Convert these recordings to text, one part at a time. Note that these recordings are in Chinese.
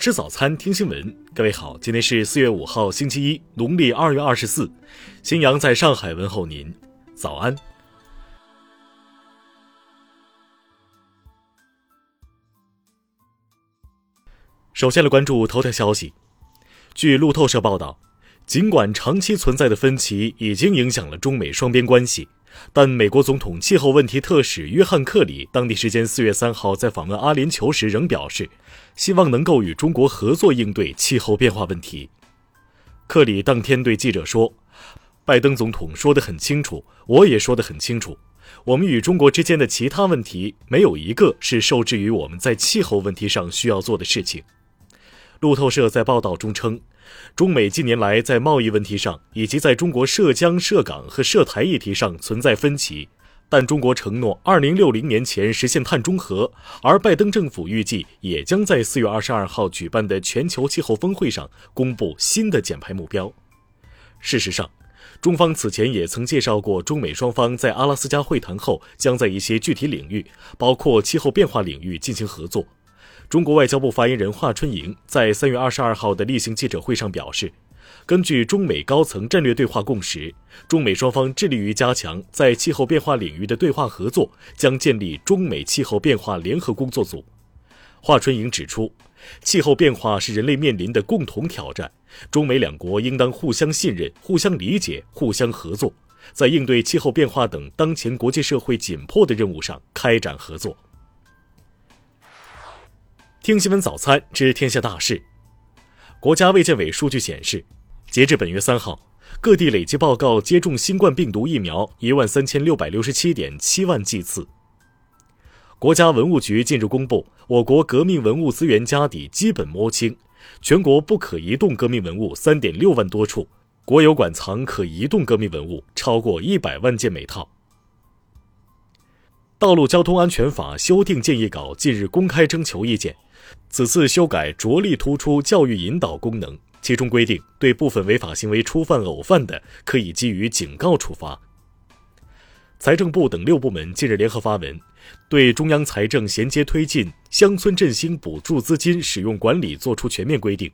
吃早餐，听新闻。各位好，今天是四月五号，星期一，农历二月二十四。新阳在上海问候您，早安。首先来关注头条消息。据路透社报道，尽管长期存在的分歧已经影响了中美双边关系。但美国总统气候问题特使约翰·克里当地时间四月三号在访问阿联酋时仍表示，希望能够与中国合作应对气候变化问题。克里当天对记者说：“拜登总统说得很清楚，我也说得很清楚，我们与中国之间的其他问题没有一个是受制于我们在气候问题上需要做的事情。”路透社在报道中称。中美近年来在贸易问题上，以及在中国涉疆、涉港和涉台议题上存在分歧，但中国承诺2060年前实现碳中和，而拜登政府预计也将在4月22号举办的全球气候峰会上公布新的减排目标。事实上，中方此前也曾介绍过，中美双方在阿拉斯加会谈后，将在一些具体领域，包括气候变化领域进行合作。中国外交部发言人华春莹在三月二十二号的例行记者会上表示，根据中美高层战略对话共识，中美双方致力于加强在气候变化领域的对话合作，将建立中美气候变化联合工作组。华春莹指出，气候变化是人类面临的共同挑战，中美两国应当互相信任、互相理解、互相合作，在应对气候变化等当前国际社会紧迫的任务上开展合作。听新闻早餐知天下大事。国家卫健委数据显示，截至本月三号，各地累计报告接种新冠病毒疫苗一万三千六百六十七点七万剂次。国家文物局近日公布，我国革命文物资源家底基本摸清，全国不可移动革命文物三点六万多处，国有馆藏可移动革命文物超过一百万件每套。道路交通安全法修订建议稿近日公开征求意见。此次修改着力突出教育引导功能，其中规定，对部分违法行为初犯、偶犯的，可以给予警告处罚。财政部等六部门近日联合发文，对中央财政衔接推进乡村振兴补助资金使用管理作出全面规定，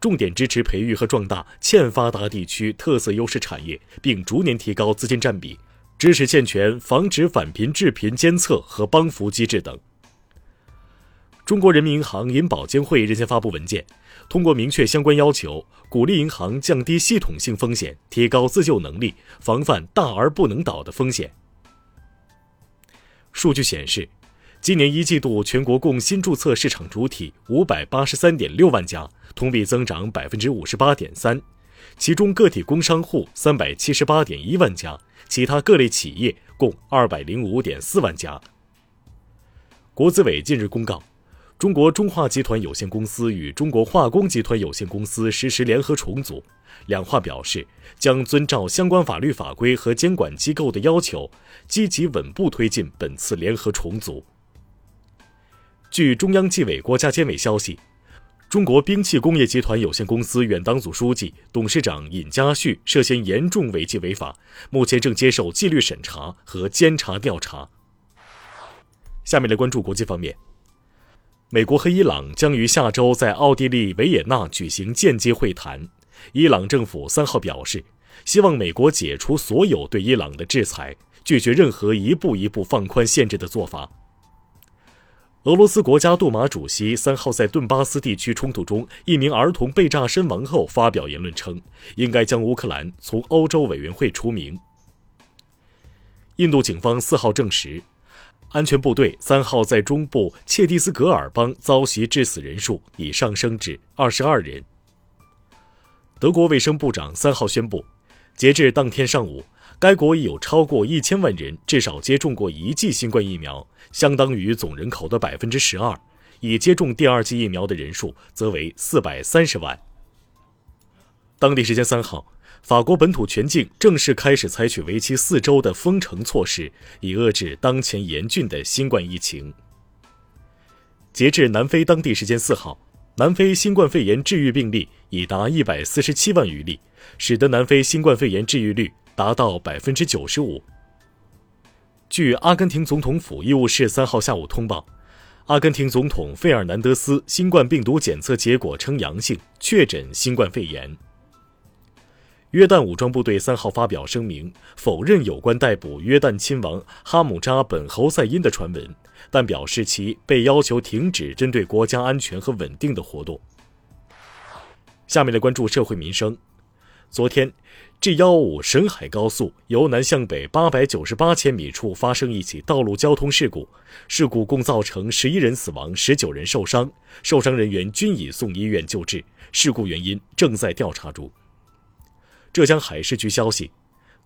重点支持培育和壮大欠发达地区特色优势产业，并逐年提高资金占比，支持健全防止返贫致贫监测和帮扶机制等。中国人民银行银保监会日前发布文件，通过明确相关要求，鼓励银行降低系统性风险，提高自救能力，防范大而不能倒的风险。数据显示，今年一季度全国共新注册市场主体五百八十三点六万家，同比增长百分之五十八点三，其中个体工商户三百七十八点一万家，其他各类企业共二百零五点四万家。国资委近日公告。中国中化集团有限公司与中国化工集团有限公司实施联合重组，两化表示将遵照相关法律法规和监管机构的要求，积极稳步推进本次联合重组。据中央纪委国家监委消息，中国兵器工业集团有限公司原党组书记、董事长尹家旭涉嫌严重违纪违法，目前正接受纪律审查和监察调查。下面来关注国际方面。美国和伊朗将于下周在奥地利维也纳举行间接会谈。伊朗政府三号表示，希望美国解除所有对伊朗的制裁，拒绝任何一步一步放宽限制的做法。俄罗斯国家杜马主席三号在顿巴斯地区冲突中一名儿童被炸身亡后发表言论称，应该将乌克兰从欧洲委员会除名。印度警方四号证实。安全部队三号在中部切蒂斯格尔邦遭袭，致死人数已上升至二十二人。德国卫生部长三号宣布，截至当天上午，该国已有超过一千万人至少接种过一剂新冠疫苗，相当于总人口的百分之十二。已接种第二剂疫苗的人数则为四百三十万。当地时间三号。法国本土全境正式开始采取为期四周的封城措施，以遏制当前严峻的新冠疫情。截至南非当地时间四号，南非新冠肺炎治愈病例已达一百四十七万余例，使得南非新冠肺炎治愈率达到百分之九十五。据阿根廷总统府医务室三号下午通报，阿根廷总统费尔南德斯新冠病毒检测结果呈阳性，确诊新冠肺炎。约旦武装部队三号发表声明，否认有关逮捕约旦亲王哈姆扎本侯赛因的传闻，但表示其被要求停止针对国家安全和稳定的活动。下面来关注社会民生。昨天，G 幺五沈海高速由南向北八百九十八千米处发生一起道路交通事故，事故共造成十一人死亡，十九人受伤，受伤人员均已送医院救治，事故原因正在调查中。浙江海事局消息，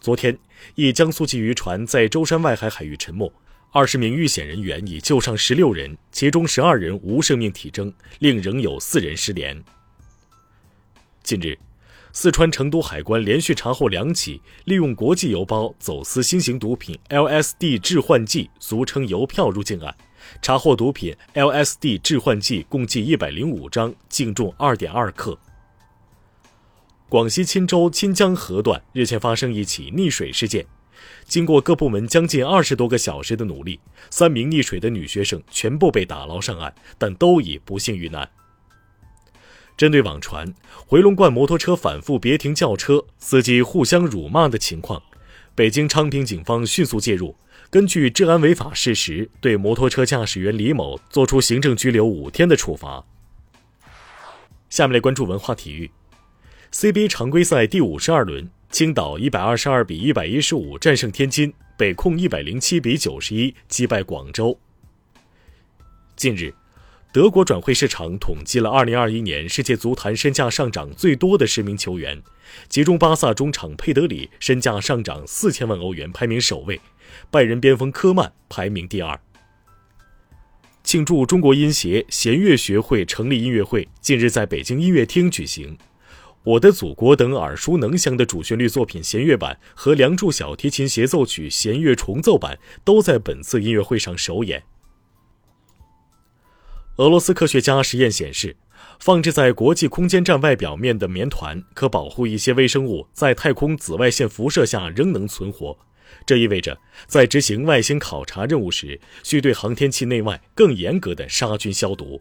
昨天，一江苏籍渔船在舟山外海海域沉没，二十名遇险人员已救上十六人，其中十二人无生命体征，另仍有四人失联。近日，四川成都海关连续查获两起利用国际邮包走私新型毒品 LSD 致幻剂（俗称邮票）入境案，查获毒品 LSD 致幻剂共计一百零五张，净重二点二克。广西钦州钦江河段日前发生一起溺水事件，经过各部门将近二十多个小时的努力，三名溺水的女学生全部被打捞上岸，但都已不幸遇难。针对网传回龙观摩托车反复别停轿车、司机互相辱骂的情况，北京昌平警方迅速介入，根据治安违法事实，对摩托车驾驶员李某作出行政拘留五天的处罚。下面来关注文化体育。CBA 常规赛第五十二轮，青岛一百二十二比一百一十五战胜天津，北控一百零七比九十一击败广州。近日，德国转会市场统计了二零二一年世界足坛身价上涨最多的十名球员，其中巴萨中场佩德里身价上涨四千万欧元，排名首位；拜仁边锋科曼排名第二。庆祝中国音协弦乐学会成立音乐会近日在北京音乐厅举行。我的祖国等耳熟能详的主旋律作品弦乐版和《梁祝》小提琴协奏曲弦乐重奏版都在本次音乐会上首演。俄罗斯科学家实验显示，放置在国际空间站外表面的棉团可保护一些微生物在太空紫外线辐射下仍能存活。这意味着，在执行外星考察任务时，需对航天器内外更严格的杀菌消毒。